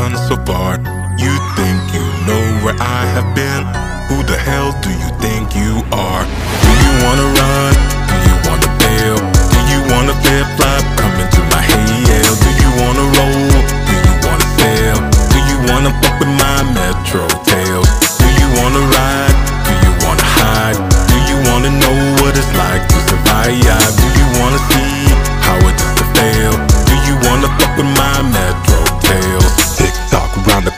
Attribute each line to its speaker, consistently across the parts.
Speaker 1: Done so far. You think you know where I have been? Who the hell do you think you are? Do you wanna run? Do you wanna bail? Do you wanna flip flop? Come into my hail. Do you wanna roll? Do you wanna sail? Do you wanna fuck with my metro tails? Do you wanna ride? Do you wanna hide? Do you wanna know what it's like to survive? Do you wanna see how it is to fail? Do you wanna fuck with my metro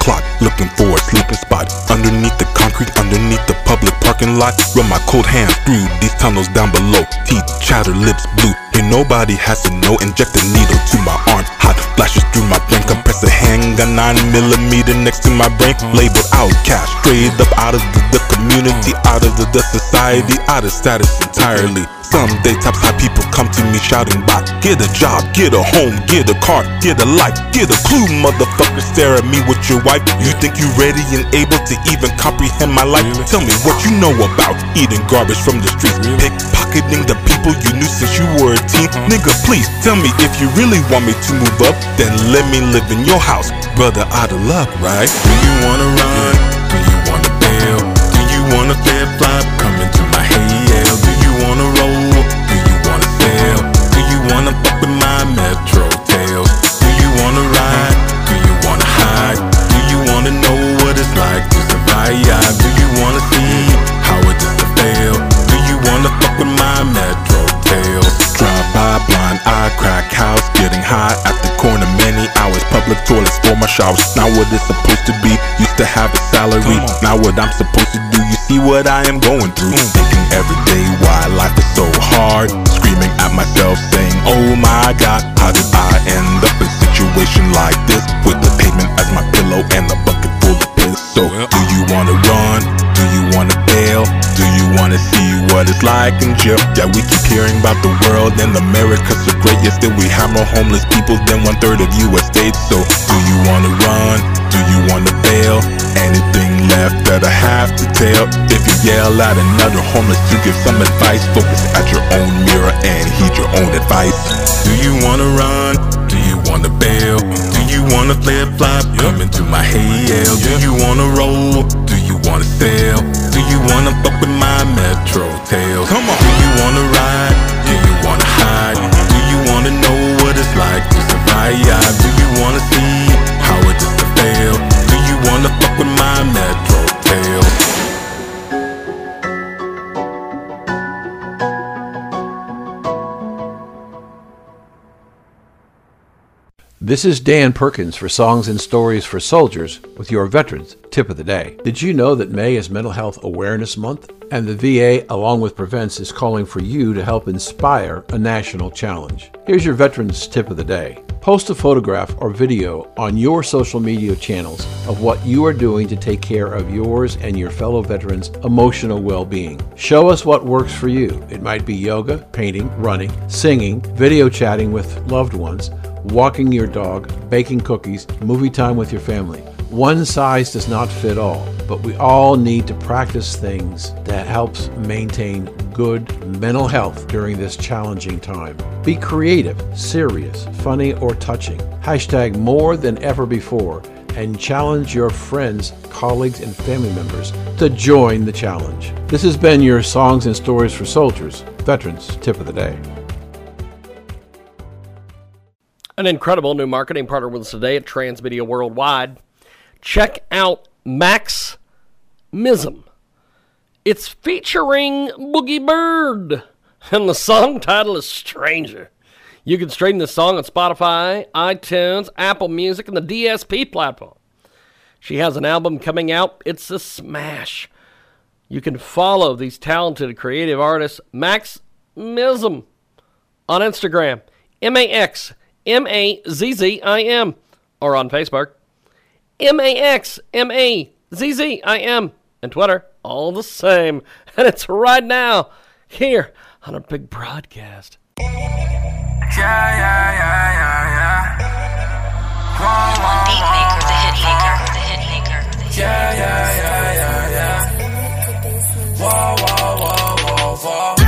Speaker 1: clock, looking for a sleeping spot underneath the concrete, underneath the public parking lot. Run my cold hands through these tunnels down below. Teeth chatter, lips blue. Ain't nobody has to know. Inject a needle to my arm. Hot flashes through my brain. Compress a handgun, nine millimeter next to my brain. Labeled outcast, straight up out of the, the community, out of the, the society, out of status entirely. Someday top high people come to me shouting by Get a job, get a home, get a car, get a life, get a clue, motherfucker stare at me with your wife You think you ready and able to even comprehend my life? Tell me what you know about eating garbage from the streets Pickpocketing the people you knew since you were a teen uh-huh. Nigga please tell me if you really want me to move up Then let me live in your house, brother out of luck, right? Do you wanna run? Do you wanna bail? Do you wanna flip flop? Eye crack house getting high at the corner. Many hours public toilets for my showers. Not what it's supposed to be used to have a salary. Now what i'm supposed to do you see what i am going through. Mm. Thinking every day why life is so hard. Screaming at myself saying oh my god how did i end up in a situation like this? With the pavement as my pillow and the bucket full of piss. So do you wanna run do you wanna see what it's like in jail? Yeah we keep hearing about the world and america's so great yet still we have more homeless people than one third of us states. So do you wanna run? Do you wanna bail? Anything left that i have to tell? If you yell at another homeless to give some advice. Focus at your own mirror and heed your own advice. Do you wanna run wanna bail? Do you wanna flip flop come into my hail do you wanna roll? Do you wanna sail do you wanna fuck with my metro tails come on. Do you wanna ride? Do you wanna hide? Do you wanna know what it's like to survive? Do you wanna see how it is to fail? Do you wanna fuck with my metro
Speaker 2: This is Dan Perkins for Songs and Stories for Soldiers with your Veterans Tip of the Day. Did you know that May is Mental Health Awareness Month? And the VA, along with Prevents, is calling for you to help inspire a national challenge. Here's your Veterans Tip of the Day. Post a photograph or video on your social media channels of what you are doing to take care of yours and your fellow veterans' emotional well being. Show us what works for you. It might be yoga, painting, running, singing, video chatting with loved ones, walking your dog, baking cookies, movie time with your family. One size does not fit all, but we all need to practice things that helps maintain good mental health during this challenging time. Be creative, serious, funny, or touching. Hashtag more than ever before and challenge your friends, colleagues, and family members to join the challenge. This has been your Songs and Stories for Soldiers, Veterans Tip of the Day.
Speaker 3: An incredible new marketing partner with us today at Transmedia Worldwide. Check out Max Mazzim. It's featuring Boogie Bird, and the song title is Stranger. You can stream this song on Spotify, iTunes, Apple Music, and the DSP platform. She has an album coming out. It's a smash. You can follow these talented creative artists, Max Mazzim, on Instagram, M A X M A Z Z I M, or on Facebook, M A X M A Z Z I M, and Twitter, all the same. And it's right now here on a big broadcast.
Speaker 4: Yeah, yeah, yeah, yeah, yeah. Whoa, whoa,
Speaker 5: Beat maker, the hit maker, the hit maker, the hit
Speaker 4: yeah, yeah, yeah, yeah, yeah. Whoa, whoa, whoa, whoa, whoa.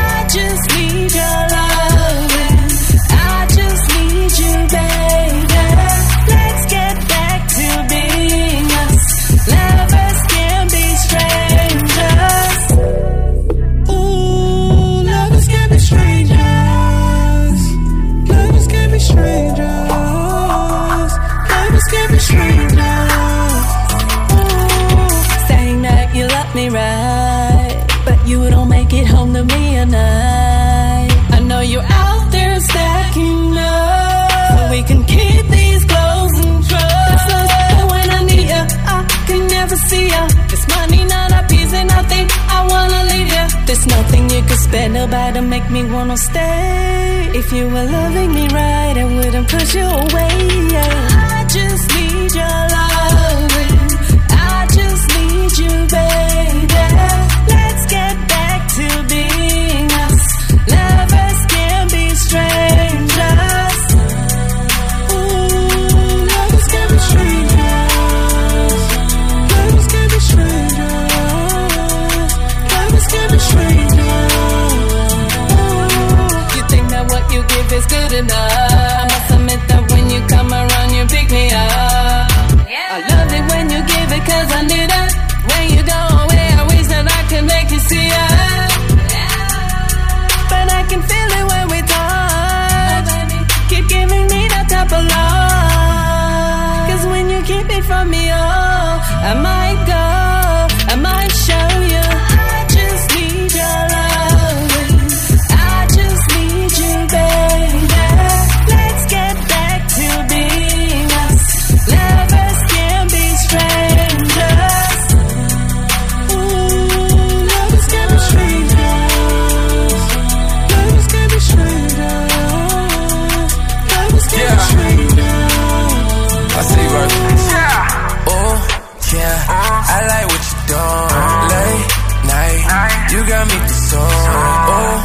Speaker 4: Song. Oh,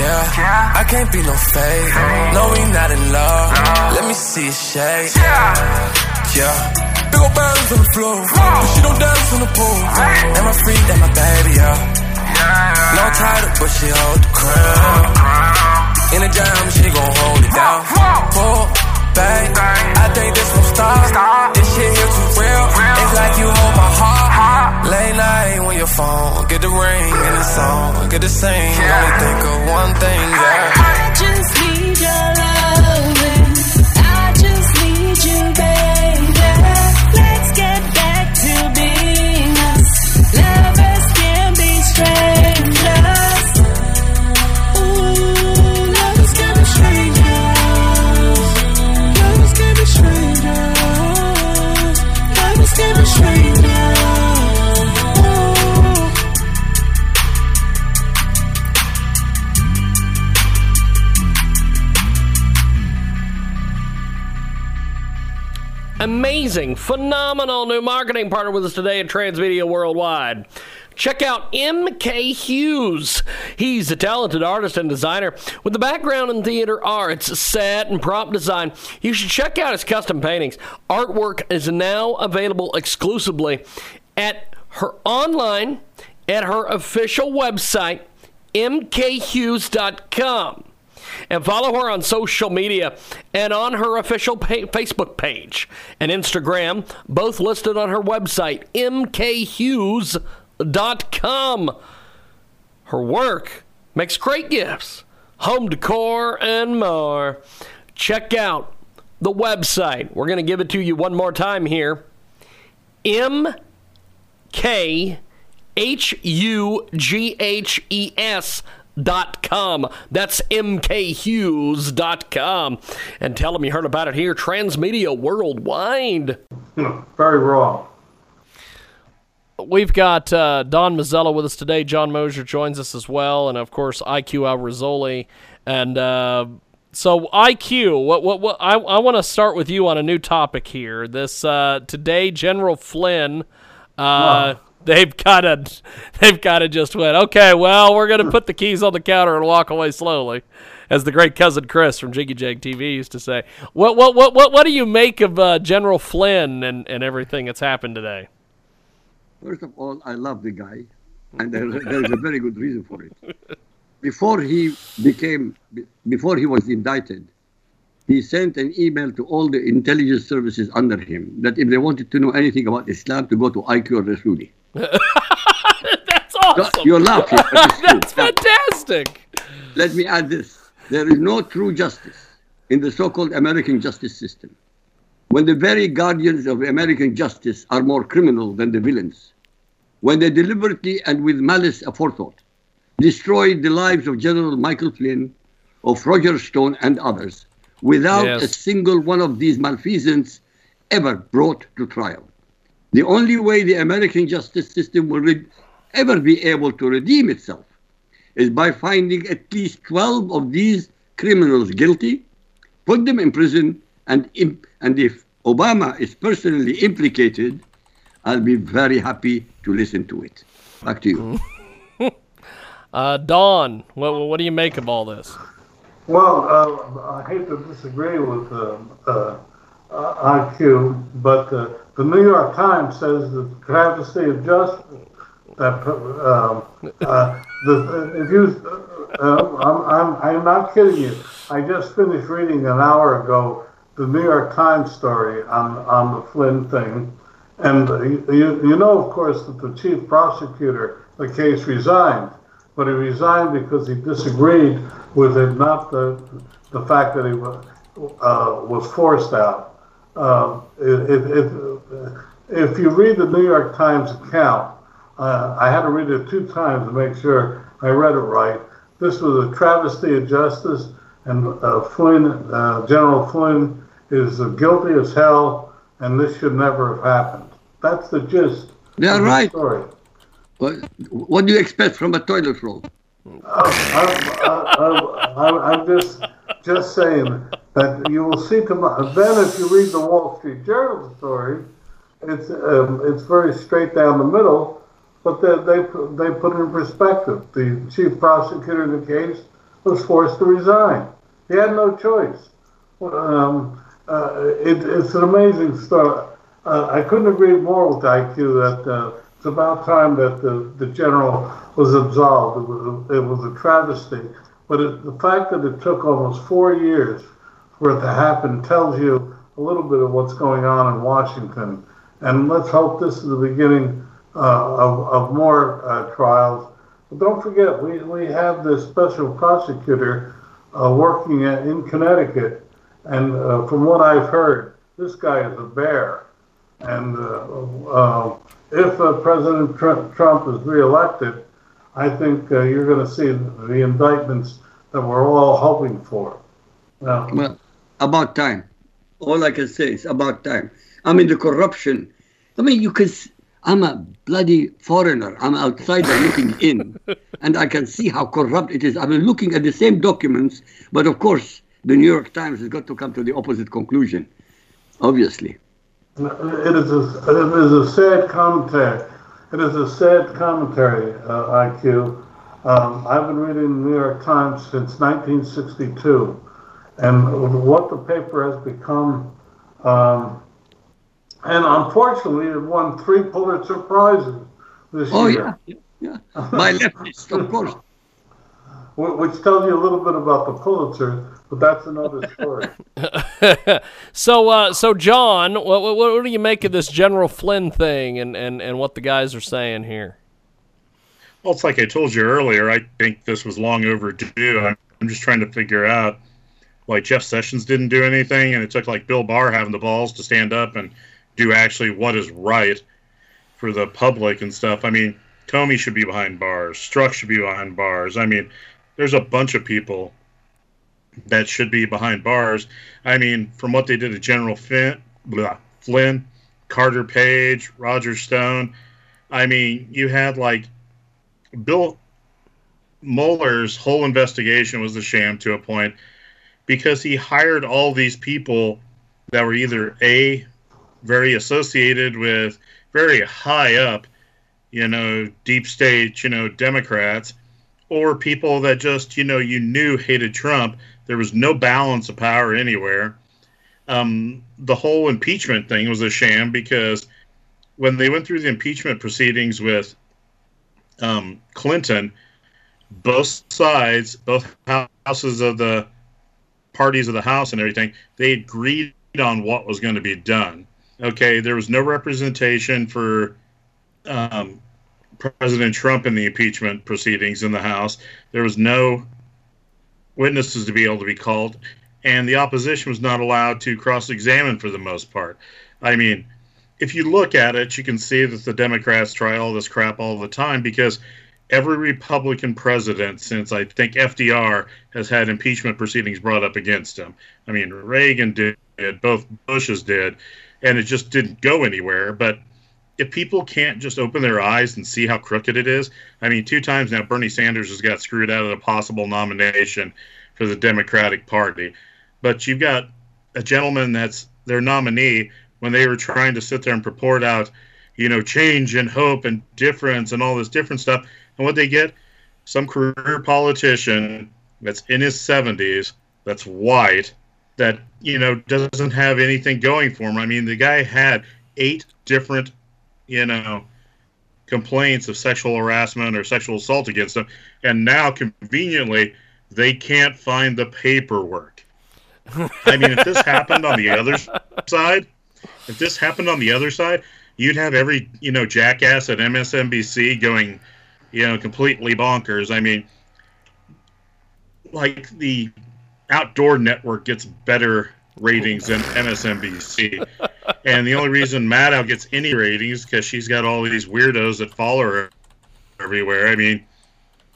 Speaker 4: yeah. I can't be no fake. No, we not in love. Let me see a shake. Yeah. yeah. Big ol' bounce on the floor. But she don't dance on the pool. And my free? that my baby, yeah. No title, but she hold the crown. In the jam, she gon' hold it down. Pull back, I think this won't stop. This shit here too real. It's like you hold my heart. Late night when your phone get the ring and the song get the sing. Only think of one thing, yeah.
Speaker 6: I just
Speaker 3: Amazing, phenomenal new marketing partner with us today at Transmedia Worldwide. Check out MK Hughes. He's a talented artist and designer with a background in theater arts, set, and prop design. You should check out his custom paintings. Artwork is now available exclusively at her online at her official website, mkhughes.com and follow her on social media and on her official pa- Facebook page and Instagram, both listed on her website, mkhughes.com. Her work makes great gifts, home decor, and more. Check out the website. We're going to give it to you one more time here. M K H U G H E S mkhughes.com. That's mkhughes.com. And tell them you heard about it here, Transmedia Worldwide.
Speaker 7: Very wrong.
Speaker 3: We've got uh, Don Mazzella with us today. John Mosier joins us as well, and of course IQ Al Rassolli. And uh, so IQ, what what what? I I want to start with you on a new topic here. This uh, today, General Flynn. Uh, They've got to, they've got to just went. Okay, well, we're gonna put the keys on the counter and walk away slowly, as the great cousin Chris from Jiggy Jag TV used to say. What what what what what do you make of uh, General Flynn and and everything that's happened today?
Speaker 8: First of all, I love the guy, and there, there is a very good reason for it. Before he became, before he was indicted, he sent an email to all the intelligence services under him that if they wanted to know anything about Islam, to go to IQ Al Rassolli.
Speaker 3: That's awesome.
Speaker 8: You're laughing. but it's true.
Speaker 3: That's fantastic.
Speaker 8: Let me add this. There is no true justice in the so-called American justice system. When the very guardians of American justice are more criminal than the villains, when they deliberately and with malice aforethought destroyed the lives of General Michael Flynn, of Roger Stone and others, without
Speaker 9: Yes.
Speaker 8: a single one of these malfeasance ever brought to trial. The only way the American justice system will re- ever be able to redeem itself is by finding at least 12 of these criminals guilty, put them in prison, and, im- and if Obama is personally implicated, I'll be very happy to listen to it. Back to you.
Speaker 3: Uh, Don, what what do you make of all this?
Speaker 7: Well, uh, I hate to disagree with uh, uh, uh, IQ, but uh, the New York Times says the travesty of justice. That um, uh, the, if you, uh, I'm, I'm, I'm not kidding you. I just finished reading an hour ago the New York Times story on on the Flynn thing, and you, you know, of course, that the chief prosecutor, the case resigned, but he resigned because he disagreed with it, not the the fact that he was uh, was forced out. Uh, if, if, if you read the New York Times account, uh, I had to read it two times to make sure I read it right. This was a travesty of justice, and uh, Flynn, uh, General Flynn, is uh, guilty as hell, and this should never have happened. That's the gist.
Speaker 8: They're
Speaker 7: of the
Speaker 8: right.
Speaker 7: Story.
Speaker 8: What, what do you expect from a toilet roll?
Speaker 7: I, I'm just just saying that you will see tomorrow. Then, if you read the Wall Street Journal story, it's um, it's very straight down the middle, but they they they put it in perspective. The chief prosecutor in the case was forced to resign. He had no choice. Um, uh, it, it's an amazing story. Uh, I couldn't agree more with IQ that uh, it's about time that the, the general was absolved. It was, it was a travesty. But it, the fact that it took almost four years for it to happen tells you a little bit of what's going on in Washington. And let's hope this is the beginning uh, of, of more uh, trials. But don't forget, we, we have this special prosecutor uh, working at, in Connecticut. And uh, from what I've heard, this guy is a bear. And uh, uh, if uh, President Tr- Trump is reelected, I think uh, you're going to see the indictments that we're all hoping for. Now,
Speaker 8: Well, about time. All I can say is about time. I mean, the corruption. I mean, you can. I'm a bloody foreigner. I'm an outsider looking in, and I can see how corrupt it is. I've been looking at the same documents, but of course, the New York Times has got to come to the opposite conclusion. Obviously.
Speaker 7: It is a, it is a sad commentary. It is a sad commentary, uh, IQ. Um, I've been reading the New York Times since 1962, and what the paper has become. Um, and unfortunately, it won three Pulitzer prizes this
Speaker 8: Oh,
Speaker 7: year.
Speaker 8: yeah. yeah. By leftists, of course.
Speaker 7: Wh- Which tells you a little bit about the Pulitzer, but that's another story.
Speaker 3: so, uh, so John, what, what, what do you make of this General Flynn thing and, and, and what the guys are saying here?
Speaker 9: Well, it's like I told you earlier. I think this was long overdue. I'm, I'm just trying to figure out, like Jeff Sessions didn't do anything, and it took like Bill Barr having the balls to stand up and do actually what is right for the public and stuff. I mean, Comey should be behind bars. Strzok should be behind bars. I mean, there's a bunch of people that should be behind bars. I mean, from what they did to General Flynn, blah, Flynn, Carter Page, Roger Stone. I mean, you had like Bill Mueller's whole investigation was a sham to a point because he hired all these people that were either a very associated with very high up, you know, deep state, you know, Democrats, or people that just, you know, you knew hated Trump. There was no balance of power anywhere. Um, the whole impeachment thing was a sham because when they went through the impeachment proceedings with um, Clinton, both sides, both houses of the parties of the House and everything, they agreed on what was going to be done. Okay, there was no representation for um, President Trump in the impeachment proceedings in the House. There was no witnesses to be able to be called, and the opposition was not allowed to cross examine for the most part. I mean, if you look at it, you can see that the Democrats try all this crap all the time because every Republican president since I think FDR has had impeachment proceedings brought up against him. I mean, Reagan did, both Bushes did, and it just didn't go anywhere. But if people can't just open their eyes and see how crooked it is, I mean, two times now Bernie Sanders has got screwed out of a possible nomination for the Democratic Party. But you've got a gentleman that's their nominee when they were trying to sit there and purport out, you know, change and hope and difference and all this different stuff. And what they get? Some career politician that's in his 70s, that's white, that, you know, doesn't have anything going for him. I mean, the guy had eight different, you know, complaints of sexual harassment or sexual assault against them. And now, conveniently, they can't find the paperwork. I mean, if this happened on the other side, if this happened on the other side, you'd have every you know jackass at MSNBC going, you know, completely bonkers. I mean, like the outdoor network gets better ratings than MSNBC, and the only reason Maddow gets any ratings because she's got all these weirdos that follow her everywhere. I mean,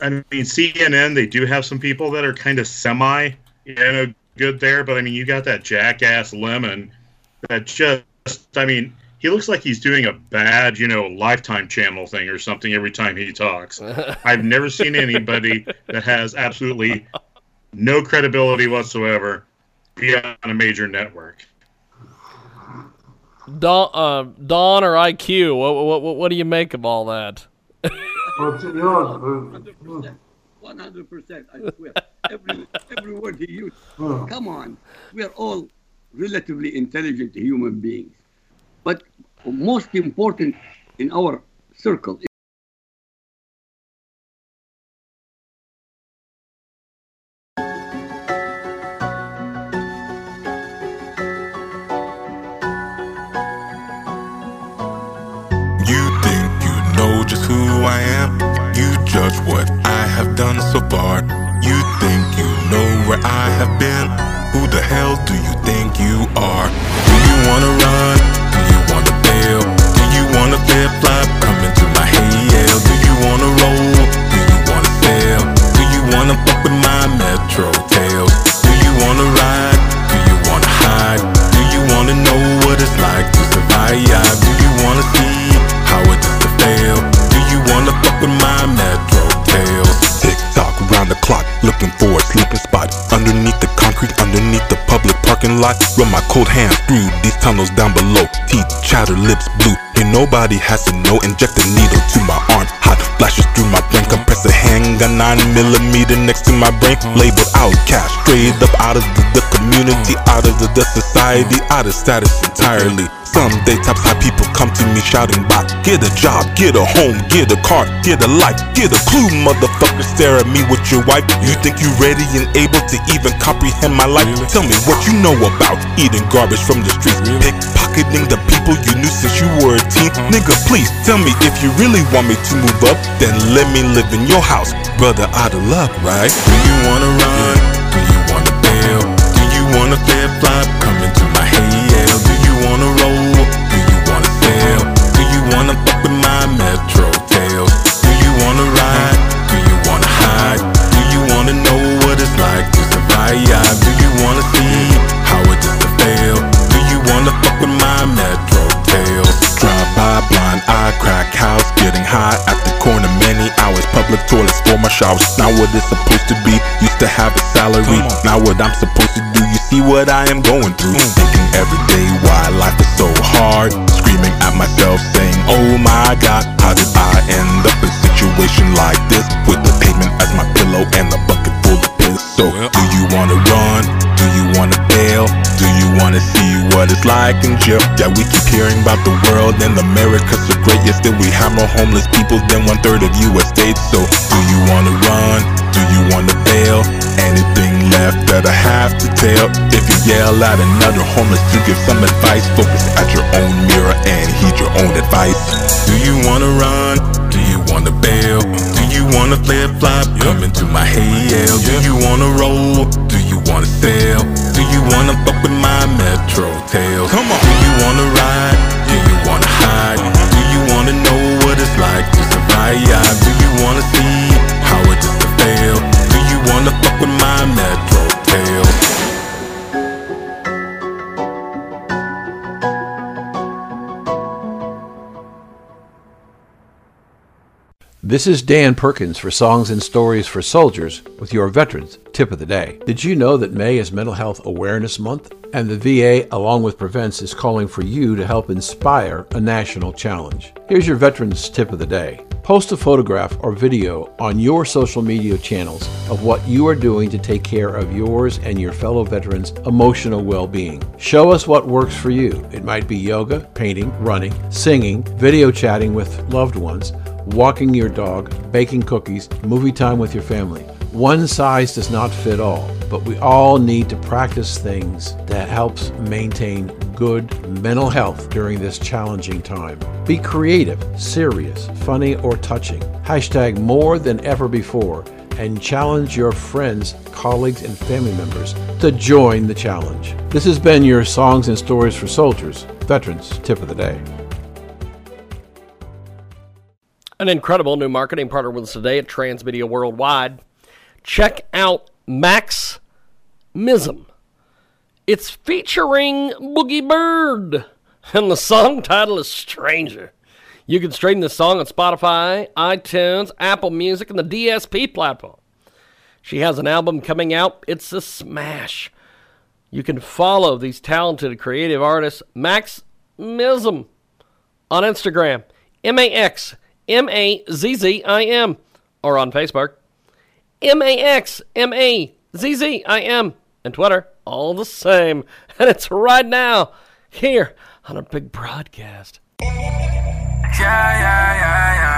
Speaker 9: I mean CNN they do have some people that are kind of semi, you know, good there, but I mean you got that jackass Lemon that just I mean, he looks like he's doing a bad, you know, Lifetime channel thing or something every time he talks. I've never seen anybody that has absolutely no credibility whatsoever be on a major network.
Speaker 3: Don, uh, Don or IQ, what, what, what do you make of all that?
Speaker 7: Well, you know,
Speaker 8: One hundred percent, I swear. every every word he used. Come on, we are all relatively intelligent human beings, but most important in our circle.
Speaker 1: Nobody has to know. Inject a needle to my arm, hot flashes through my brain. Compress a handgun, nine millimeter next to my brain. Labeled outcast, straight up out of the, the community, out of the, the society, out of status entirely. Someday top high people come to me shouting back Get a job, get a home, get a car, get a life Get a clue, motherfucker, stare at me with your wife You think you ready and able to even comprehend my life? Tell me what you know about eating garbage from the streets Pickpocketing the people you knew since you were a teen Nigga, please tell me if you really want me to move up Then let me live in your house Brother, out of luck, right? Do you wanna run? Do you wanna bail? Do you wanna flip flop? My crack house, getting high at the corner many hours. Public toilets for my showers. Not what it's supposed to be. Used to have a salary. Now what I'm supposed to do. You see what I am going through. Mm. Thinking every day why life is so hard. Screaming at myself, saying, Oh my God, how did I end up in a situation like this? With the pavement as my pillow and the bucket full of piss. So, do you wanna run? Do you wanna see what it's like in jail? Yeah, we keep hearing about the world and America's so great. Yet still we have more homeless people than one third of U.S. states. So, do you wanna run? Do you wanna bail? Anything left that I have to tell? If you yell at another homeless to give some advice, focus at your own mirror and heed your own advice. Do you wanna run? Do you wanna bail? You wanna flip flop? Come into my hail. Do you wanna roll? Do you wanna sail? Do you wanna fuck with my metro tail? Come on. Do you wanna ride? Do you wanna hide? Do you wanna know what it's like to survive? Do you wanna see how it is to fail?
Speaker 2: This is Dan Perkins for Songs and Stories for Soldiers with your Veterans Tip of the Day. Did you know that May is Mental Health Awareness Month? And the VA, along with Prevents, is calling for you to help inspire a national challenge. Here's your Veterans Tip of the Day. Post a photograph or video on your social media channels of what you are doing to take care of yours and your fellow veterans' emotional well being. Show us what works for you. It might be yoga, painting, running, singing, video chatting with loved ones walking your dog, baking cookies, movie time with your family. One size does not fit all, but we all need to practice things that helps maintain good mental health during this challenging time. Be creative, serious, funny, or touching. Hashtag more than ever before and challenge your friends, colleagues, and family members to join the challenge. This has been your Songs and Stories for Soldiers, Veterans Tip of the Day.
Speaker 3: An incredible new marketing partner with us today at Transmedia Worldwide. Check out Max Mazzim. It's featuring Boogie Bird, and the song title is Stranger. You can stream this song on Spotify, iTunes, Apple Music, and the DSP platform. She has an album coming out. It's a smash. You can follow these talented creative artists, Max Mazzim, on Instagram, M A X M A Z Z I M, or on Facebook, M A X M A Z Z I M, and Twitter, all the same. And it's right now here on a big broadcast.
Speaker 4: Yeah, yeah, yeah,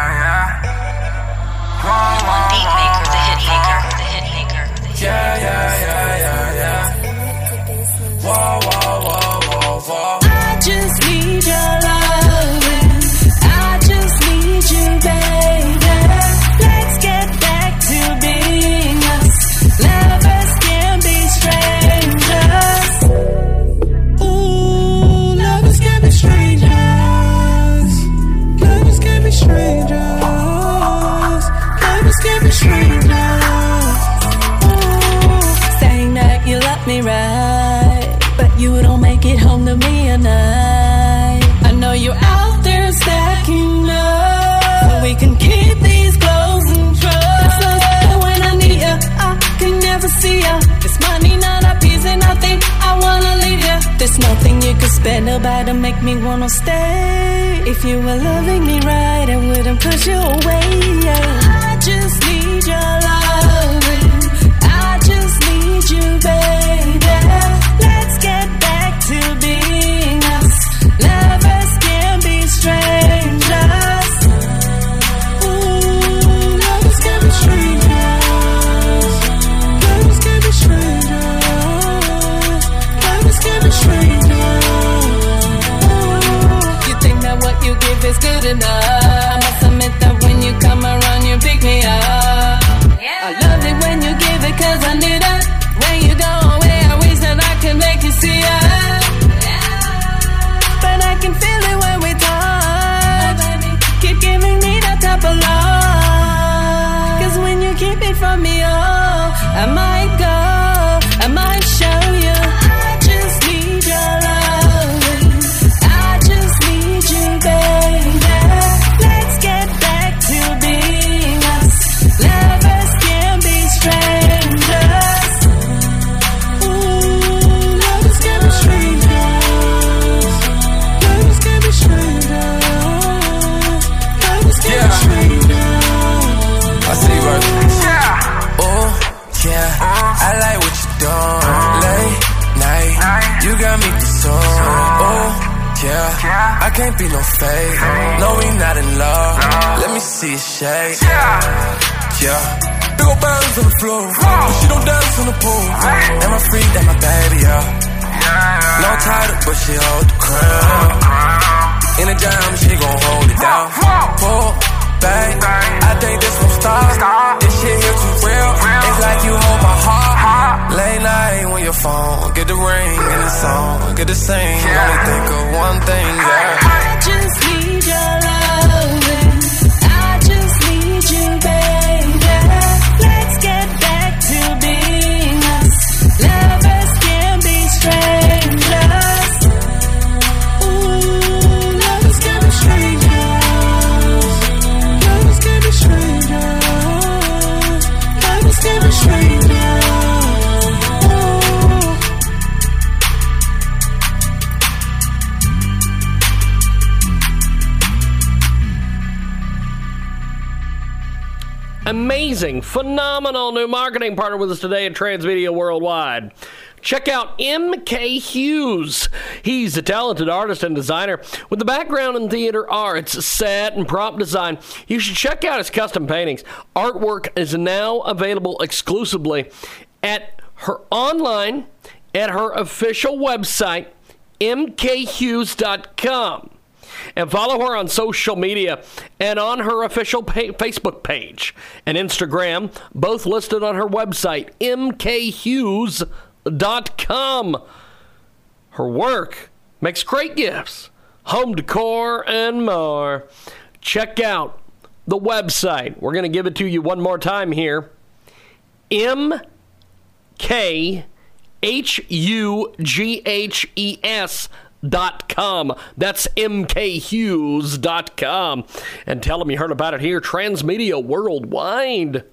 Speaker 6: floor. She don't dance on the pool. And my freak, that my baby, yeah. No title, but she hold the crown. In a jam, she gon' hold it down. Pull back. I think this gon' stop. This shit here too real. It's like you hold my heart. Late night when your phone get the ring and the song get the sing. Only think of one thing, yeah.
Speaker 4: I just
Speaker 3: phenomenal new marketing partner with us today at Transmedia Worldwide. Check out MK Hughes. He's a talented artist and designer with a background in theater arts, set, and prop design. You should check out his custom paintings. Artwork is now available exclusively at her online at her official website, mkhughes.com and follow her on social media and on her official pa- Facebook page and Instagram, both listed on her website, mkhughes.com. Her work makes great gifts, home decor, and more. Check out the website. We're going to give it to you one more time here. M K H U G H E S dot com. That's mkhughes dot com. And tell them you heard about it here, Transmedia Worldwide.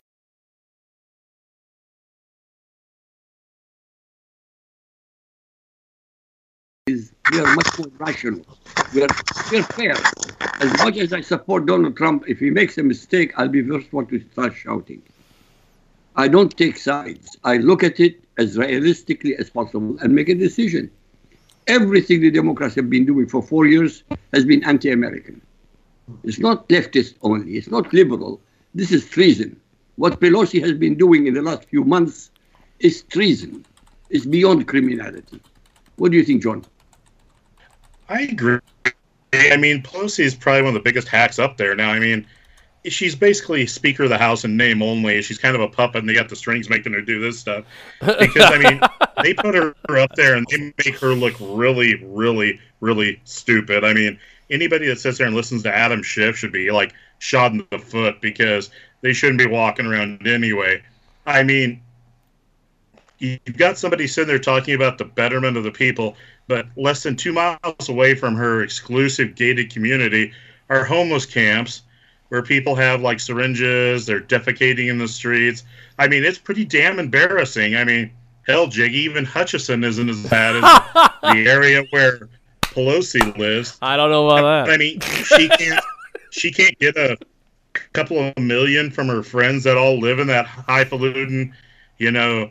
Speaker 8: is we are much more rational. We are, we are fair. As much as I support Donald Trump, if he makes a mistake, I'll be the first one to start shouting. I don't take sides. I look at it as realistically as possible and make a decision. Everything the Democrats have been doing for four years has been anti-American. It's not leftist only. It's not liberal. This is treason. What Pelosi has been doing in the last few months is treason. It's beyond criminality. What do you think, John?
Speaker 9: I agree. I mean, Pelosi is probably one of the biggest hacks up there now. I mean, she's basically Speaker of the House in name only. She's kind of a puppet, and they got the strings making her do this stuff. Because I mean, they put her up there and they make her look really, really, really stupid. I mean, anybody that sits there and listens to Adam Schiff should be like shot in the foot because they shouldn't be walking around anyway. I mean, you've got somebody sitting there talking about the betterment of the people, but less than two miles away from her exclusive gated community are homeless camps where people have like syringes, they're defecating in the streets. I mean, it's pretty damn embarrassing. I mean, hell, Jiggy, even Hutchison isn't as bad as the area where Pelosi lives.
Speaker 3: I don't know about that.
Speaker 9: I mean, she can't she can't get a couple of million from her friends that all live in that highfalutin, you know,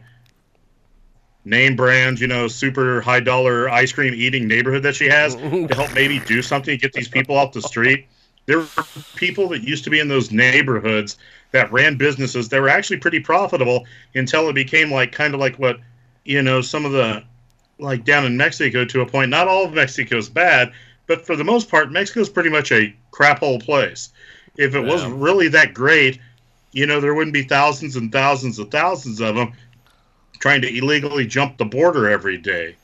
Speaker 9: name brand, you know, super high dollar ice cream eating neighborhood that she has to help maybe do something to get these people off the street. There were people that used to be in those neighborhoods that ran businesses that were actually pretty profitable until it became like kind of like what, you know, some of the like down in Mexico to a point. Not all of Mexico is bad, but for the most part, Mexico is pretty much a crap hole place. If it was
Speaker 3: Yeah.
Speaker 9: really that great, you know, there wouldn't be thousands and thousands and thousands of them trying to illegally jump the border every day.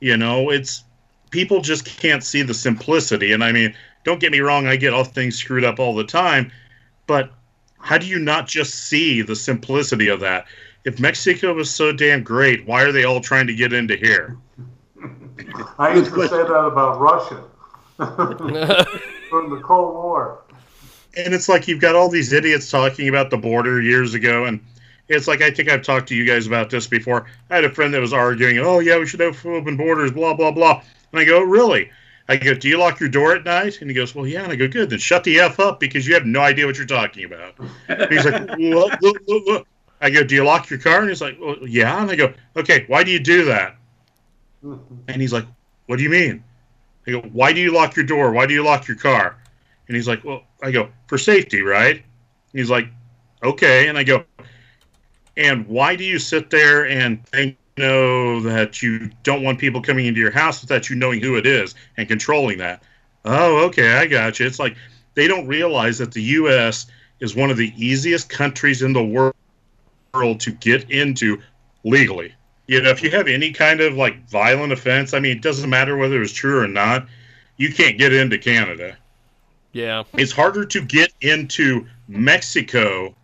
Speaker 9: You know, it's people just can't see the simplicity. And I mean, don't get me wrong, I get all things screwed up all the time, but how do you not just see the simplicity of that? If Mexico was so damn great, why are they all trying to get into here?
Speaker 7: I used to say that about Russia during the Cold War.
Speaker 9: and it's like you've got all these idiots talking about the border years ago and it's like i think i've talked to you guys about this before i had a friend that was arguing oh yeah we should have open borders blah blah blah and i go really i go do you lock your door at night and he goes well yeah and i go good then shut the f up because you have no idea what you're talking about and he's like what, what, what, i go do you lock your car and he's like well, yeah and i go okay why do you do that and he's like what do you mean I go, why do you lock your door? Why do you lock your car? And he's like, well, I go, for safety, right? And he's like, okay. And I go, and why do you sit there and think, know that you don't want people coming into your house without you knowing who it is and controlling that? Oh, okay, I got you. It's like they don't realize that the U.S. is one of the easiest countries in the world to get into legally. You know, if you have any kind of like violent offense, I mean, it doesn't matter whether it's true or not, you can't get into Canada.
Speaker 3: Yeah.
Speaker 9: It's harder to get into Mexico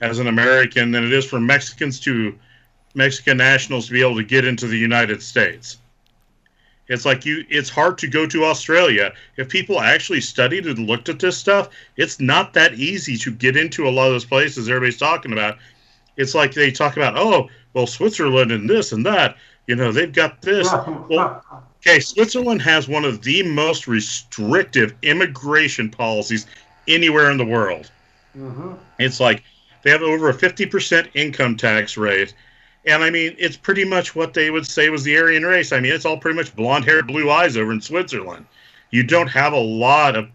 Speaker 9: as an American than it is for Mexicans to Mexican nationals to be able to get into the United States. It's like you it's hard to go to Australia. If people actually studied and looked at this stuff, it's not that easy to get into a lot of those places everybody's talking about. It's like they talk about, oh, well, Switzerland and this and that. You know, they've got this. Well, okay, Switzerland has one of the most restrictive immigration policies anywhere in the world.
Speaker 7: Mm-hmm.
Speaker 9: It's like they have over a 50% income tax rate. And I mean, it's pretty much what they would say was the Aryan race. I mean, it's all pretty much blonde hair, blue eyes over in Switzerland. You don't have a lot of,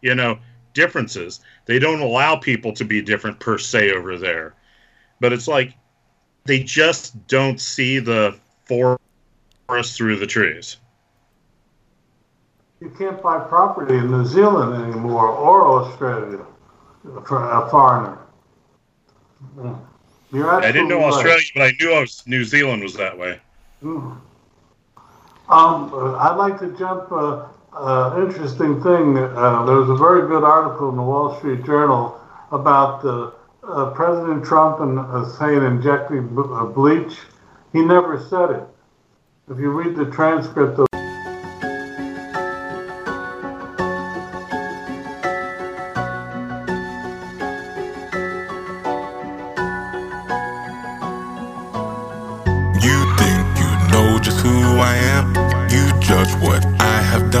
Speaker 9: you know, differences. They don't allow people to be different per se over there. But it's like they just don't see the forest through the trees.
Speaker 7: You can't buy property in New Zealand anymore or Australia for a foreigner. Mm.
Speaker 9: I didn't know
Speaker 7: right.
Speaker 9: Australia, but I knew I was, New Zealand was that way.
Speaker 7: Mm. Um, uh, I'd like to jump. Uh, uh, interesting thing. Uh, there was a very good article in the Wall Street Journal about uh, uh, President Trump and uh, saying injecting uh, bleach. He never said it. If you read the transcript of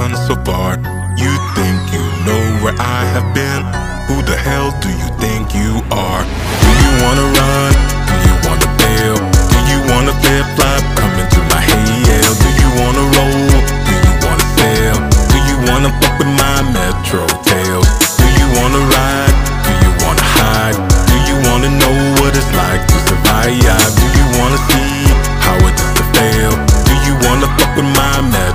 Speaker 1: I done so far. You think you know where I have been. Who the hell do you think you are? Do you wanna run? Do you wanna bail? Do you wanna flip flop? Come into my hail. Do you wanna roll? Do you wanna sail? Do you wanna fuck with my metro tails? Do you wanna ride? Do you wanna hide? Do you wanna know what it's like to survive? Do you wanna see how it is to fail? Do you wanna fuck with my metro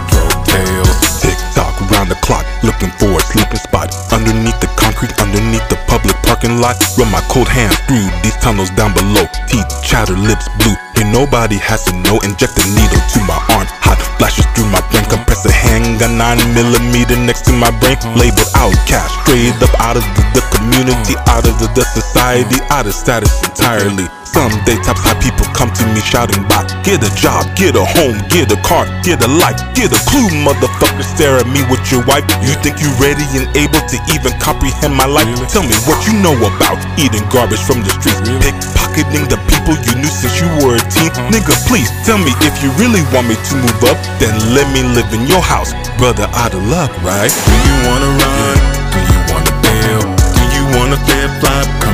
Speaker 1: looking for a sleeping spot underneath the concrete, underneath the public parking lot. Run my cold hands through these tunnels down below. Teeth chatter, lips blue. Ain't nobody has to know. Inject a needle to my arm, hot flashes through my brain. Compress a handgun, nine millimeter next to my brain. Labeled outcast, straight up out of the, the community, out of the, the society, out of status entirely. Someday top high people come to me shouting by Get a job, get a home, get a car, get a life, get a clue Motherfucker stare at me with your wife You think you ready and able to even comprehend my life? Tell me what you know about eating garbage from the streets Pickpocketing the people you knew since you were a teen uh-huh. Nigga please tell me if you really want me to move up Then let me live in your house Brother out of luck, right? Do you wanna run? Do you wanna bail? Do you wanna flip flop?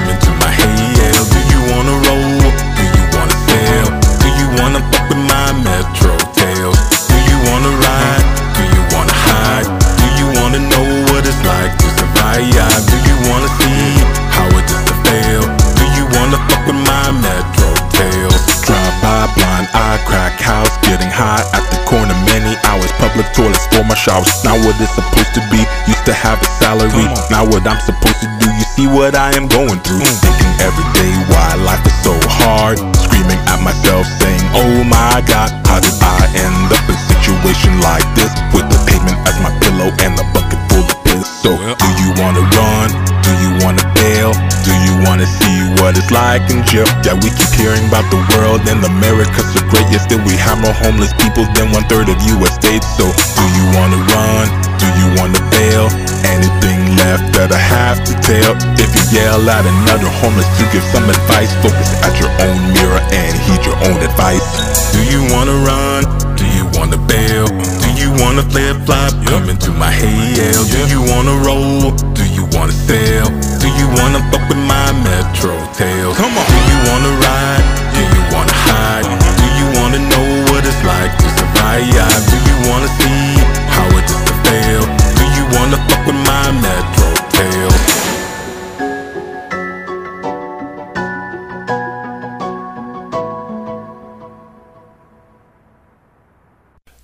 Speaker 1: Crack house getting high at the corner. Many hours public toilets for my showers. Not what it's supposed to be used to have a salary. Now what i'm supposed to do you see what i am going through. Thinking every day like in jail yeah we keep hearing about the world and america's so great yet still we have more homeless people than one third of us states. So do you wanna run? Do you wanna bail? Anything left that i have to tell? If you yell at another homeless to give some advice. Focus at your own mirror and heed your own advice. Do you wanna run? Do you wanna bail? Do you wanna flip flop come into my hail. Do you wanna roll? Do you wanna sail do you wanna fuck with my metro tail? Come on. Do you wanna ride? Do you wanna hide? Do you wanna know what it's like to survive? Do you wanna see how it is to fail? Do you wanna fuck with my metro tail?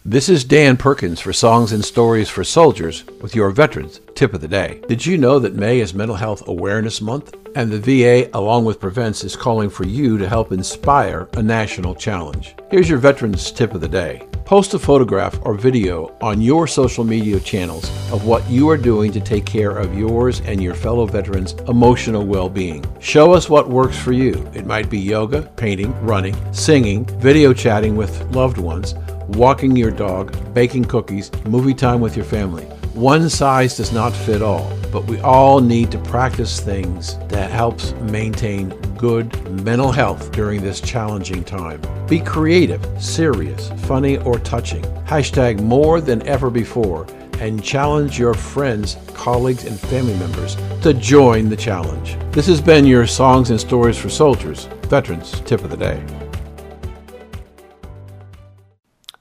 Speaker 2: This is Dan Perkins for Songs and Stories for Soldiers with your veterans Tip of the Day. Did you know that May is Mental Health Awareness Month? And the VA, along with Prevents, is calling for you to help inspire a national challenge. Here's your Veterans Tip of the Day. Post a photograph or video on your social media channels of what you are doing to take care of yours and your fellow veterans' emotional well being. Show us what works for you. It might be yoga, painting, running, singing, video chatting with loved ones, walking your dog, baking cookies, movie time with your family. One size does not fit all, but we all need to practice things that helps maintain good mental health during this challenging time. Be creative, serious, funny, or touching. Hashtag more than ever before and challenge your friends, colleagues, and family members to join the challenge. This has been your Songs and Stories for Soldiers, Veterans Tip of the Day.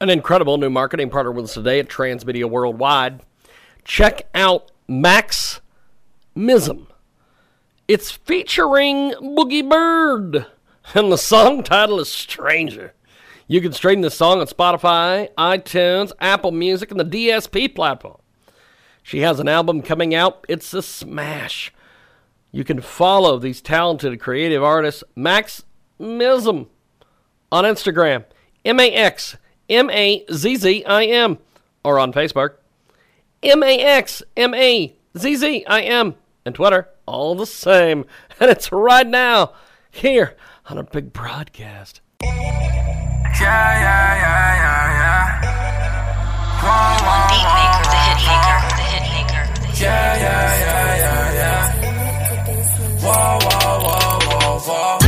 Speaker 3: An incredible new marketing partner with us today at Transmedia Worldwide. Check out Max Mazzim. It's featuring Boogie Bird, and the song title is Stranger. You can stream the song on Spotify, iTunes, Apple Music, and the DSP platform. She has an album coming out. It's a smash. You can follow these talented creative artists, Max Mazzim, on Instagram, M A X M A Z Z I M, or on Facebook, M A X M A Z Z I M, and Twitter, all the same. And it's right now here on a big broadcast.
Speaker 4: Yeah, yeah, yeah, yeah, yeah. Whoa, whoa,
Speaker 5: Beat maker, the hit the hit maker, the hit
Speaker 4: Yeah, yeah, yeah, yeah, yeah. Whoa, whoa, whoa, whoa, whoa.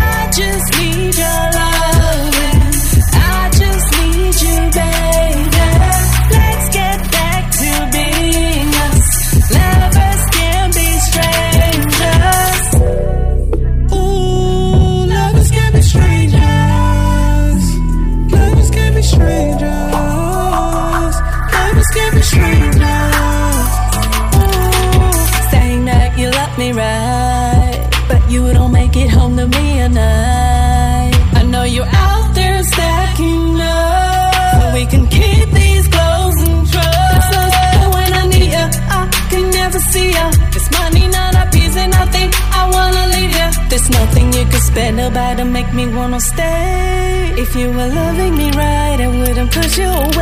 Speaker 6: There's nothing you could spend about to make me wanna stay. If you were loving me right, I wouldn't push you away.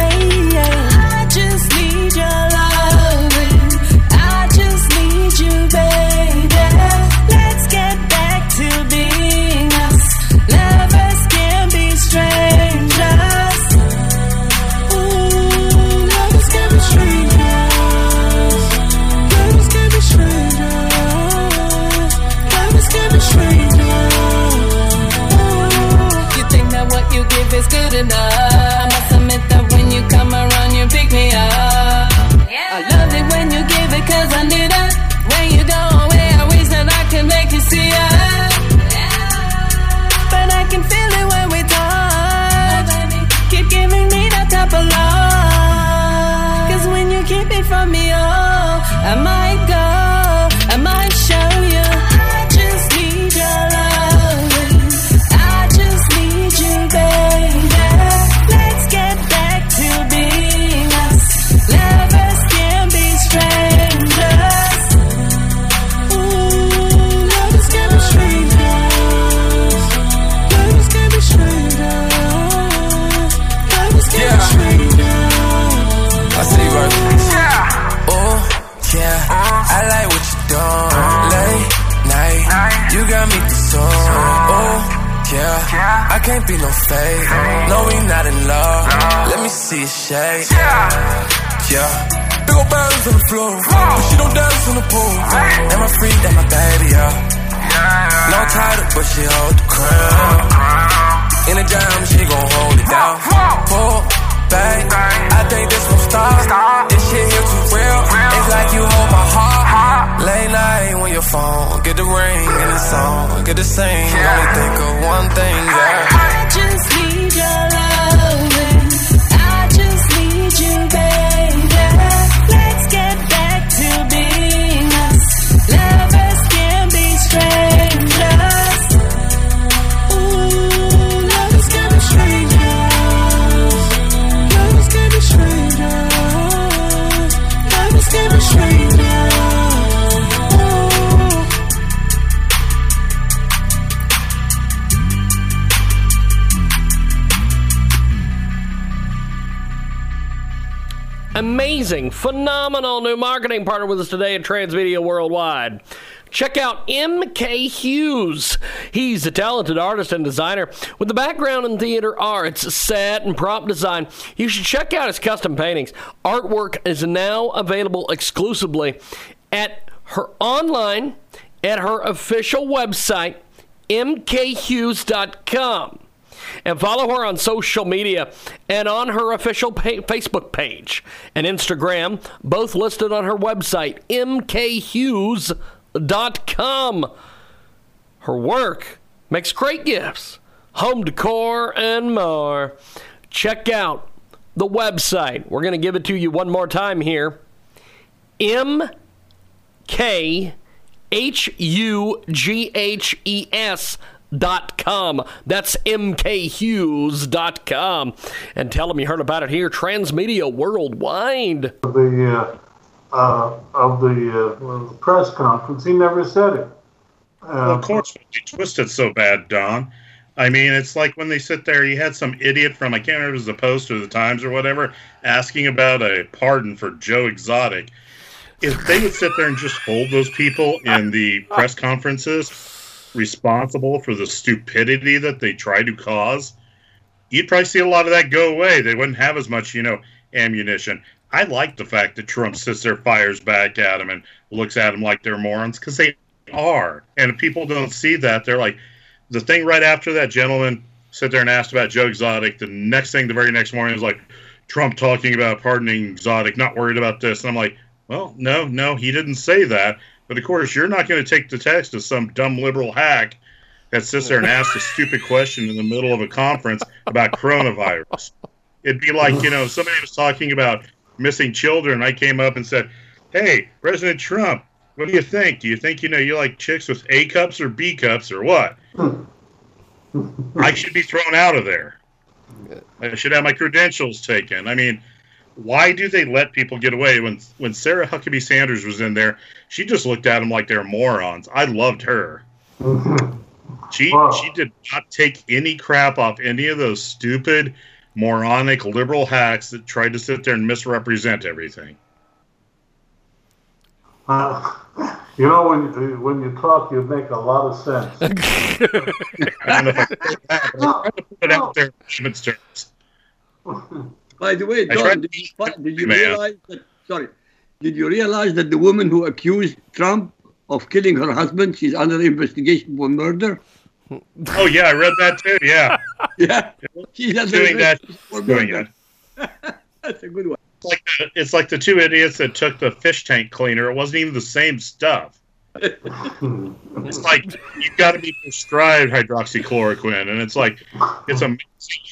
Speaker 3: Phenomenal new marketing partner with us today at Transmedia Worldwide. Check out MK Hughes. He's a talented artist and designer with a background in theater arts, set, and prop design. You should check out his custom paintings. Artwork is now available exclusively at her online at her official website, mkhughes.com and follow her on social media and on her official pa- Facebook page and Instagram, both listed on her website, mkhughes.com. Her work makes great gifts, home decor, and more. Check out the website. We're going to give it to you one more time here. M K H U G H E S dot com. That's mkhughes.com. And tell them you heard about it here, Transmedia Worldwide.
Speaker 7: The uh, uh, of the uh, press conference, he never said it.
Speaker 9: well, of course, they twisted so bad, Don. I mean, it's like when they sit there, you had some idiot from, I can't remember if it was the Post or the Times or whatever, asking about a pardon for Joe Exotic. If they would sit there and just hold those people in the press conferences responsible for the stupidity that they try to cause, you'd probably see a lot of that go away. They wouldn't have as much, you know, ammunition. I like the fact that Trump sits there, fires back at them, and looks at them like they're morons because they are. And if people don't see that, they're like, the thing right after that gentleman sit there and asked about Joe Exotic. The next thing, the very next morning, was like Trump talking about pardoning Exotic, not worried about this. And I'm like, well, no, no, he didn't say that. But of course, you're not going to take the text of some dumb liberal hack that sits there and asks a stupid question in the middle of a conference about coronavirus. It'd be like, you know, somebody was talking about missing children. I came up and said, Hey, President Trump, what do you think? Do you think, you know, you like chicks with A cups or B cups or what? I should be thrown out of there. I should have my credentials taken. I mean, why do they let people get away when when Sarah Huckabee Sanders was in there? She just looked at them like they're morons. I loved her. She she did not take any crap off any of those stupid, moronic liberal hacks that tried to sit there and misrepresent everything.
Speaker 7: Uh, you know, when when you talk, you make a lot of sense.
Speaker 9: I don't know if I can say that, but I'm trying to put it out there in layman's terms.
Speaker 8: By the way, Don, did you, did you realize that? Sorry, did you realize that the woman who accused Trump of killing her husband, she's under investigation for murder?
Speaker 9: Oh yeah, I read that too. Yeah,
Speaker 8: yeah, she's under
Speaker 9: doing that.
Speaker 8: for
Speaker 9: Doing
Speaker 8: murder. That's a good one.
Speaker 9: It's like the, it's like the two idiots that took the fish tank cleaner. It wasn't even the same stuff. It's like you've got to be prescribed hydroxychloroquine, and it's like it's amazing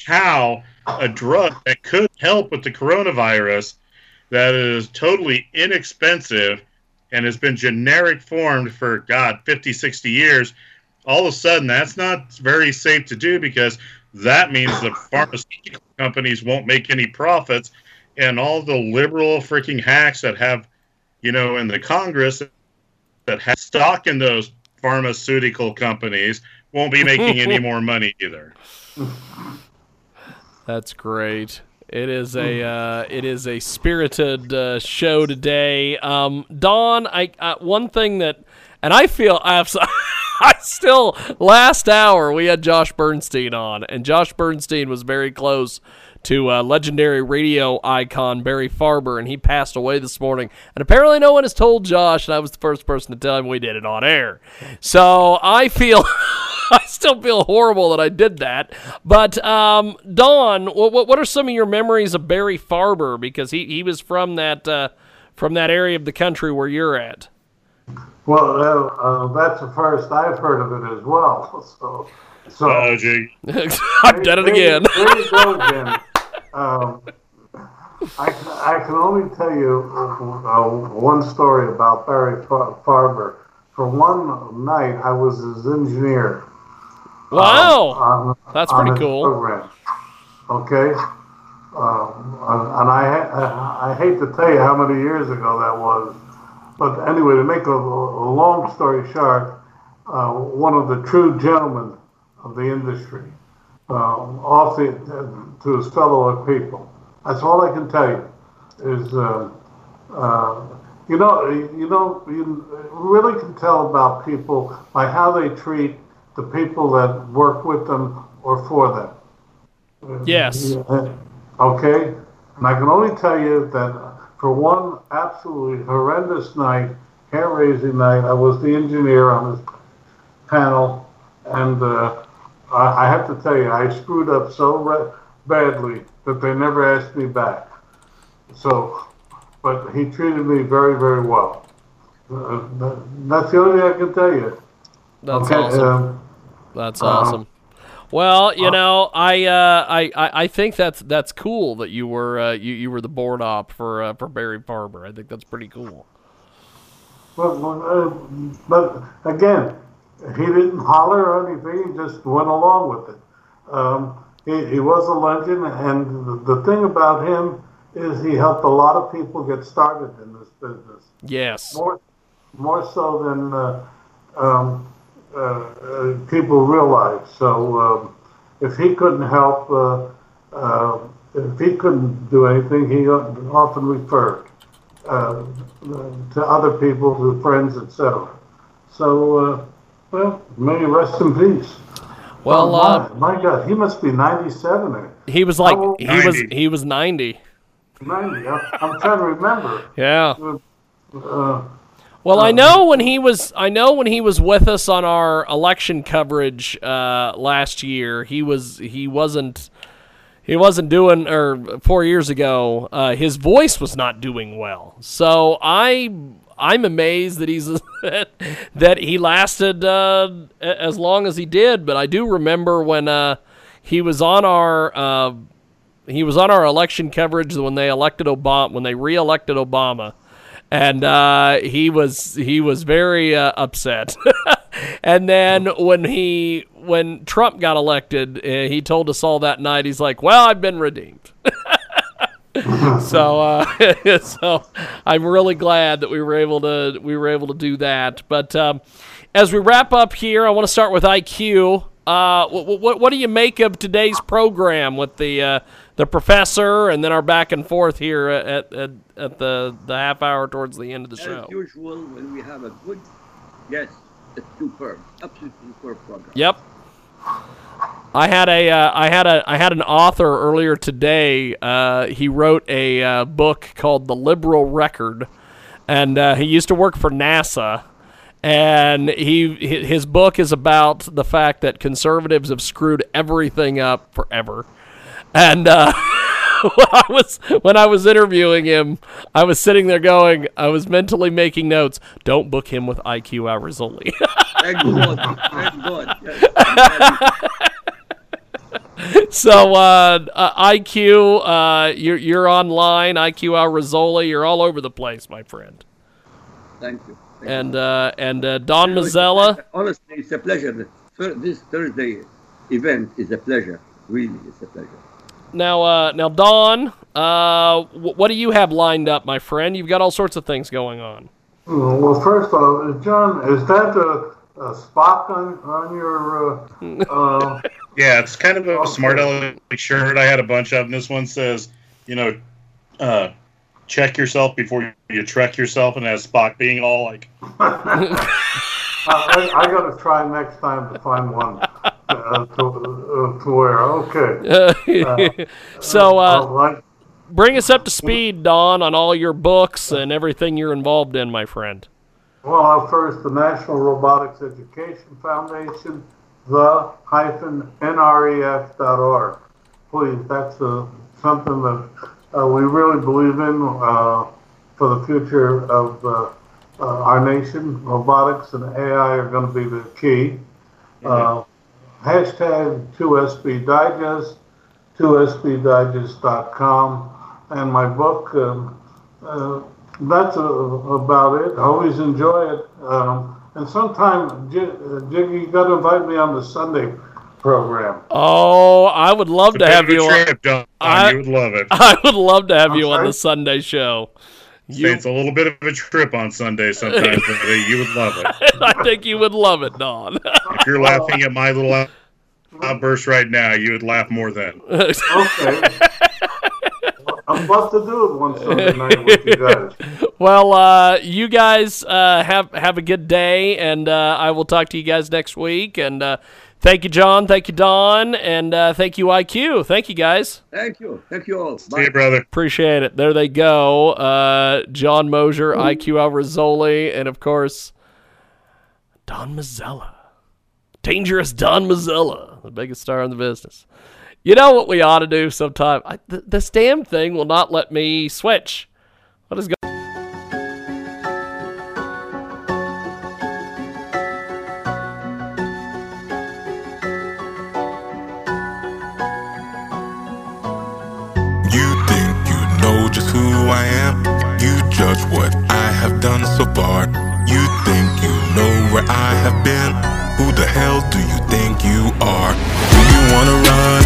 Speaker 9: how a drug that could help with the coronavirus that is totally inexpensive and has been generic formed for God 50, 60 years. All of a sudden, that's not very safe to do because that means the pharmaceutical companies won't make any profits, and all the liberal freaking hacks that have, you know, in the Congress that have stock in those pharmaceutical companies won't be making any more money either.
Speaker 3: That's great. It is a uh, it is a spirited uh, show today. Um, Don, I uh, one thing that, and I feel I have, I still last hour we had Josh Bernstein on, and Josh Bernstein was very close to uh, legendary radio icon Barry Farber, and he passed away this morning. And apparently, no one has told Josh, and I was the first person to tell him we did it on air. So I feel, I still feel horrible that I did that. But um, Don, what, what are some of your memories of Barry Farber? Because he, he was from that uh, from that area of the country where you're at.
Speaker 7: Well, uh, uh, that's the first I've heard of it as well. So, so
Speaker 9: Oh, gee.
Speaker 3: I've done it again.
Speaker 7: There you go again. Um, I, can- I can only tell you uh, one story about Barry Far- Farber. For one night, I was his engineer.
Speaker 3: Wow,
Speaker 7: um, on-
Speaker 3: that's pretty cool.
Speaker 7: Program. Okay. Um, and I, I, hate to tell you how many years ago that was, but anyway, to make a, a long story short, uh, one of the true gentlemen of the industry, um, off the, to his fellow people. That's all I can tell you. Is uh, Uh, you know, you know, you really can tell about people by how they treat the people that work with them or for them.
Speaker 3: Yes.
Speaker 7: Okay? And I can only tell you that for one absolutely horrendous night, hair raising night, I was the engineer on this panel, and uh, I, I have to tell you, I screwed up so re- badly that they never asked me back. So, but he treated me very, very well. Uh, that's the only thing I can tell you.
Speaker 3: That's
Speaker 7: Okay,
Speaker 3: awesome.
Speaker 7: um,
Speaker 3: That's
Speaker 7: uh,
Speaker 3: awesome. Well, you know, I, uh, I, I, think that's that's cool that you were uh, you, you were the board op for uh, for Barry Farber. I think that's pretty cool.
Speaker 7: But, uh, but again, he didn't holler or anything. He just went along with it. Um, he, he was a legend, and the, the thing about him is he helped a lot of people get started in this business.
Speaker 3: Yes.
Speaker 7: More, more so than uh, um, people realize. So um, if he couldn't help, uh, uh, if he couldn't do anything, he often referred uh, to other people, to friends, etc. So, uh, well, may he rest in peace.
Speaker 3: Well,
Speaker 7: Oh,
Speaker 3: uh,
Speaker 7: my, my God, he must be 97 or
Speaker 3: He was like
Speaker 7: How old-
Speaker 3: he was
Speaker 7: 90.
Speaker 3: he was ninety.
Speaker 7: 90. I'm, I'm trying to remember.
Speaker 3: Yeah.
Speaker 7: Uh,
Speaker 3: Well, I know when he was I know when he was with us on our election coverage uh, last year, he was he wasn't he wasn't doing or 4 years ago, uh, his voice was not doing well. So I I'm amazed that he's that he lasted uh, as long as he did, but I do remember when uh, he was on our uh, he was on our election coverage when they elected Obama when they re-elected Obama and uh, he was he was very uh, upset. and then when he when Trump got elected, uh, he told us all that night. He's like, "Well, I've been redeemed." so uh, so I'm really glad that we were able to we were able to do that. But um, as we wrap up here, I want to start with IQ. Uh, what, what, what do you make of today's program with the uh, the professor and then our back and forth here at, at, at the, the half hour towards the end of the show?
Speaker 8: As usual, when we have a good guest, it's superb, absolutely superb program.
Speaker 3: Yep. I had a uh, I had a I had an author earlier today. Uh, he wrote a uh, book called The Liberal Record, and uh, he used to work for NASA. And he his book is about the fact that conservatives have screwed everything up forever. And uh, when I was when I was interviewing him, I was sitting there going, I was mentally making notes. Don't book him with IQ Al Rassolli.
Speaker 8: Thank God, thank God. Yes, I'm glad
Speaker 3: so uh, uh, IQ, uh, you're you're online. IQ Al Rassolli, you're all over the place, my friend.
Speaker 8: Thank you.
Speaker 3: And uh, and uh, Don
Speaker 8: You know, it's a
Speaker 3: Mazzella.
Speaker 8: Honestly, it's a pleasure. This Thursday event is a pleasure. Really, it's a pleasure.
Speaker 3: Now uh, now Don, uh, what do you have lined up, my friend? You've got all sorts of things going on.
Speaker 7: Well, first of all, John, is that a, a Spock on, on your? Uh, uh,
Speaker 9: Yeah, it's kind of a smart aleck shirt. I had a bunch of them. This one says, you know, uh, check yourself before you trek yourself, and it has Spock being all like,
Speaker 7: I, I got to try next time to find one uh, to, uh, to wear. Okay.
Speaker 3: so
Speaker 7: all
Speaker 3: uh,
Speaker 7: right.
Speaker 3: bring us up to speed, Don, on all your books and everything you're involved in, my friend.
Speaker 7: Well, uh, first, the National Robotics Education Foundation, the hyphen NREF.org. Please, that's uh, something that uh, we really believe in uh, for the future of uh, uh, our nation. Robotics and AI are going to be the key. Uh, hashtag 2SB Digest, 2SBDigest.com, and my book. Um, uh, that's about it. I always enjoy it. Um, and sometime, Jiggy, you got to invite me on the Sunday program.
Speaker 3: Oh, I would love
Speaker 9: It's
Speaker 3: to have you. On,
Speaker 9: trip,
Speaker 3: I-
Speaker 9: you would love it.
Speaker 3: I would love to have you on the Sunday show.
Speaker 9: Say it's a little bit of a trip on Sunday sometimes, but uh, you would love it.
Speaker 3: I think you would love it, Don.
Speaker 9: If you're laughing at my little outburst right now, you would laugh more then.
Speaker 7: Okay. I'm about to do it one Sunday night with you guys.
Speaker 3: Well, uh, you guys uh, have have a good day, and uh, I will talk to you guys next week. And uh, thank you, John. Thank you, Don, and uh, thank you, IQ. Thank you, guys.
Speaker 8: Thank you. Thank you all.
Speaker 9: See you, brother.
Speaker 3: Appreciate it. There they go. Uh, John Mosier, IQ Al Rassolli, and of course, Don Mazzella. Dangerous Don Mazzella, the biggest star in the business. You know what we ought to do sometime? I, th- this damn thing will not let me switch. What is going
Speaker 1: done so far. You think you know where I have been. Who the hell do you think you are? Do you wanna run?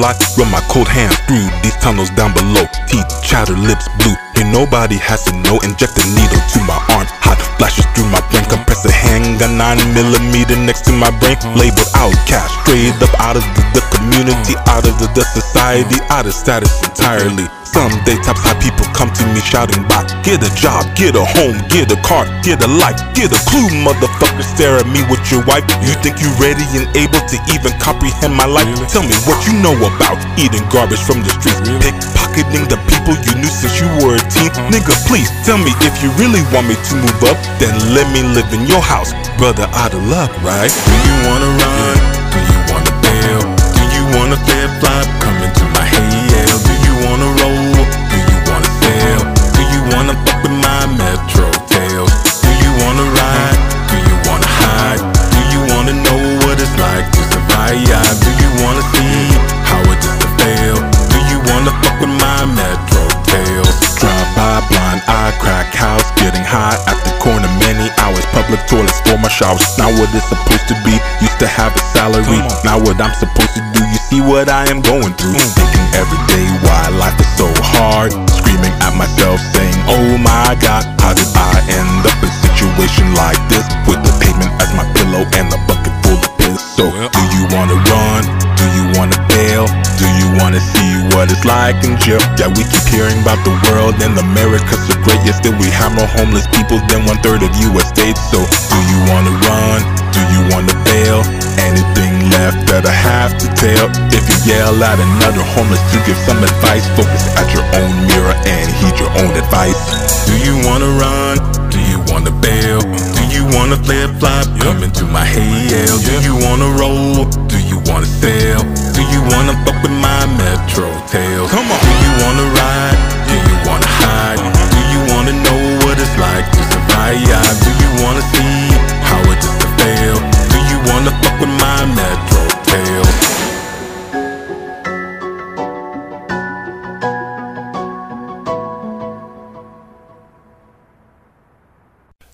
Speaker 1: Lot. Run my cold hands through these tunnels down below. Teeth chatter, lips blue. Nobody has to know. Inject a needle to my arm, hot flashes through my brain. Compress a handgun, nine millimeter next to my brain. Labeled outcast, straight up out of the, the community, out of the, the society, out of status entirely. Someday top high people come to me shouting back. Get a job, get a home, get a car, get a life. Get a clue, motherfucker, stare at me with your wife. You think you ready and able to even comprehend my life? Tell me what you know about eating garbage from the streets Pickpocketing the people you knew since you were a teen Nigga, please, tell me if you really want me to move up Then let me live in your house Brother, out of luck, right? Do you wanna run? Do you wanna bail? Do you wanna flip flop? Come into eye crack house getting high at the corner. Many hours public toilets for my showers. Not what it's supposed to be used to have a salary. Now what i'm supposed to do you see what i am going through. Mm. Thinking every day why life is so hard. Screaming at myself saying oh my god how did i end up in a situation like this? With the pavement as my pillow and a bucket full of piss. So do you wanna run? Do you wanna do you wanna see what it's like in jail? Yeah we keep hearing about the world and america's so great. Yet still we have more homeless people than one third of us states. So do you wanna run? Do you wanna bail? Anything left that i have to tell? If you yell at another homeless to give some advice. Focus at your own mirror and heed your own advice. Do you wanna run? Do you wanna bail? Do you wanna flip flop come into my hail. Do you wanna roll? Do you wanna sail? Do you wanna fuck with my metro tails come on. Do you wanna ride? Do you wanna hide? Uh-huh. Do you wanna know what it's like to survive? Do you wanna see how it is to fail? Do you wanna fuck with my metro tails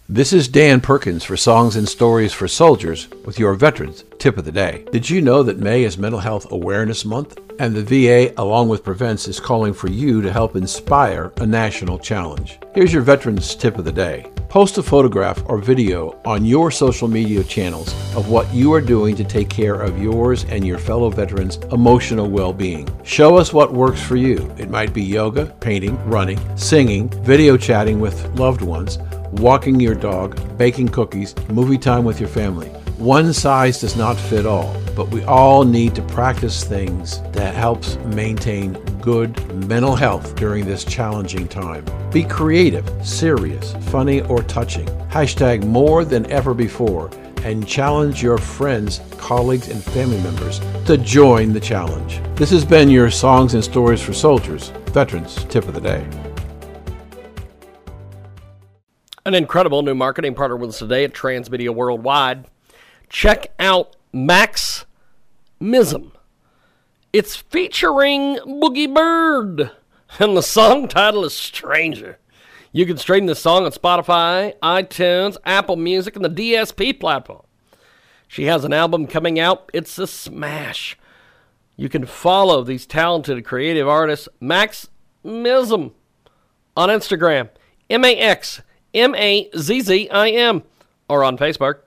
Speaker 2: This is Dan Perkins for Songs and Stories for Soldiers with your Veterans Tip of the Day. Did you know that May is Mental Health Awareness Month? And the VA, along with Prevents, is calling for you to help inspire a national challenge. Here's your Veterans Tip of the Day. Post a photograph or video on your social media channels of what you are doing to take care of yours and your fellow veterans' emotional well being. Show us what works for you. It might be yoga, painting, running, singing, video chatting with loved ones walking your dog, baking cookies, movie time with your family. One size does not fit all, but we all need to practice things that helps maintain good mental health during this challenging time. Be creative, serious, funny, or touching. Hashtag more than ever before and challenge your friends, colleagues, and family members to join the challenge. This has been your Songs and Stories for Soldiers, Veterans Tip of the Day.
Speaker 3: An incredible new marketing partner with us today at Transmedia Worldwide. Check out Max Mazzim. It's featuring Boogie Bird, and the song title is Stranger. You can stream this song on Spotify, iTunes, Apple Music, and the DSP platform. She has an album coming out. It's a smash. You can follow these talented creative artists, Max Mazzim, on Instagram, M A X M A Z Z I M, or on Facebook,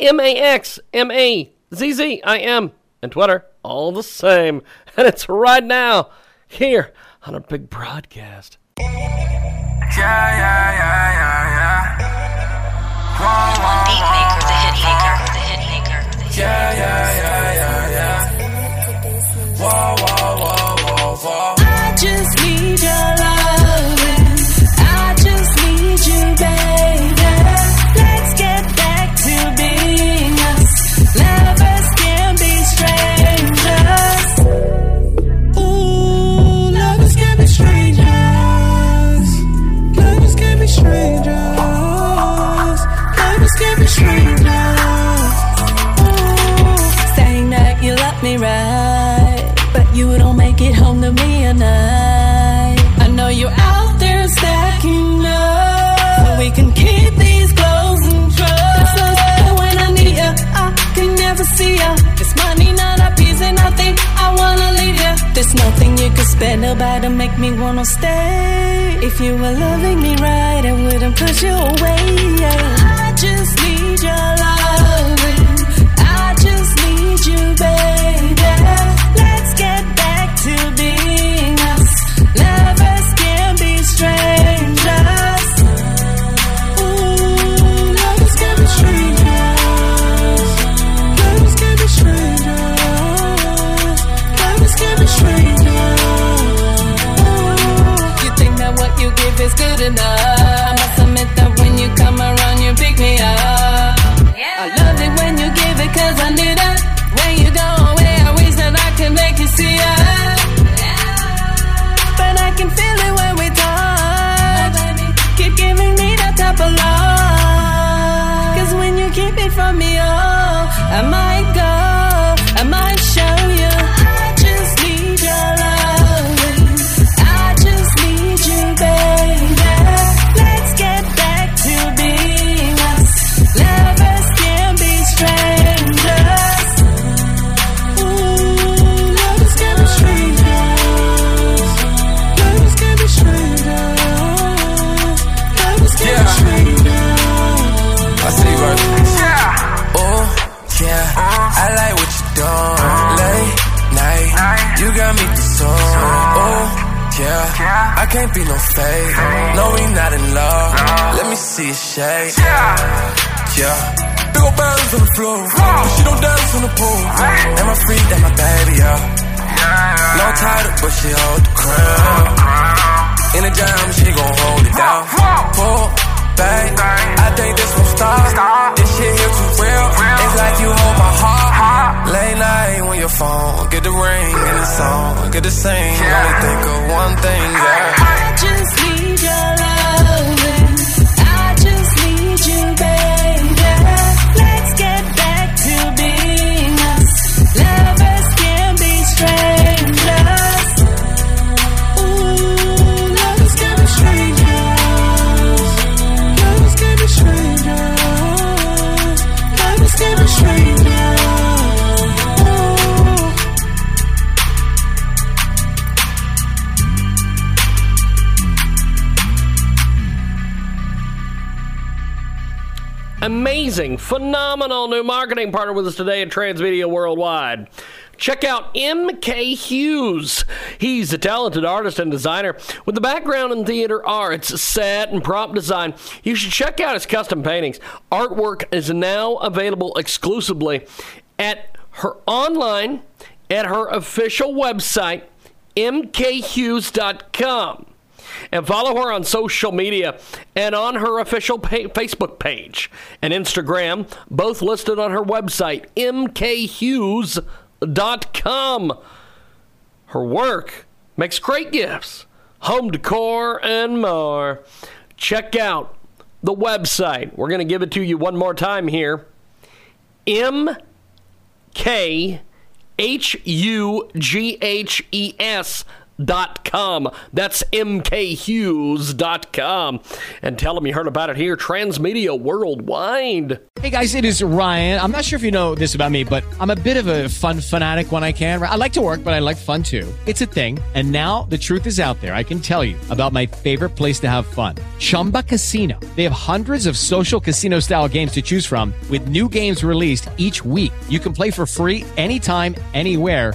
Speaker 3: M A X M A Z Z I M, and Twitter, all the same. And it's right now here on a big broadcast.
Speaker 4: Yeah, yeah, yeah, yeah, yeah. Whoa, whoa,
Speaker 5: Beat maker, the hit maker, the hit maker,
Speaker 4: Yeah, yeah, yeah, yeah, yeah. Whoa, whoa, whoa,
Speaker 6: There's nothing you could spend about to make me wanna stay. If you were loving me right, I wouldn't push you away. I just need your loving. I just need you, baby.
Speaker 3: Amazing, phenomenal new marketing partner with us today at Transmedia Worldwide. Check out MK Hughes. He's a talented artist and designer with a background in theater arts, set, and prop design. You should check out his custom paintings. Artwork is now available exclusively at her online at her official website, mkhughes.com and follow her on social media and on her official pa- Facebook page and Instagram, both listed on her website, mkhughes.com. Her work makes great gifts, home decor, and more. Check out the website. We're going to give it to you one more time here. M K H U G H E S mkhughes.com. That's mkhughes.com. And tell them you heard about it here, Transmedia Worldwide.
Speaker 10: Hey guys, it is Ryan. I'm not sure if you know this about me, but I'm a bit of a fun fanatic when I can. I like to work, but I like fun too. It's a thing. And now the truth is out there. I can tell you about my favorite place to have fun Chumba Casino. They have hundreds of social casino style games to choose from, with new games released each week. You can play for free anytime, anywhere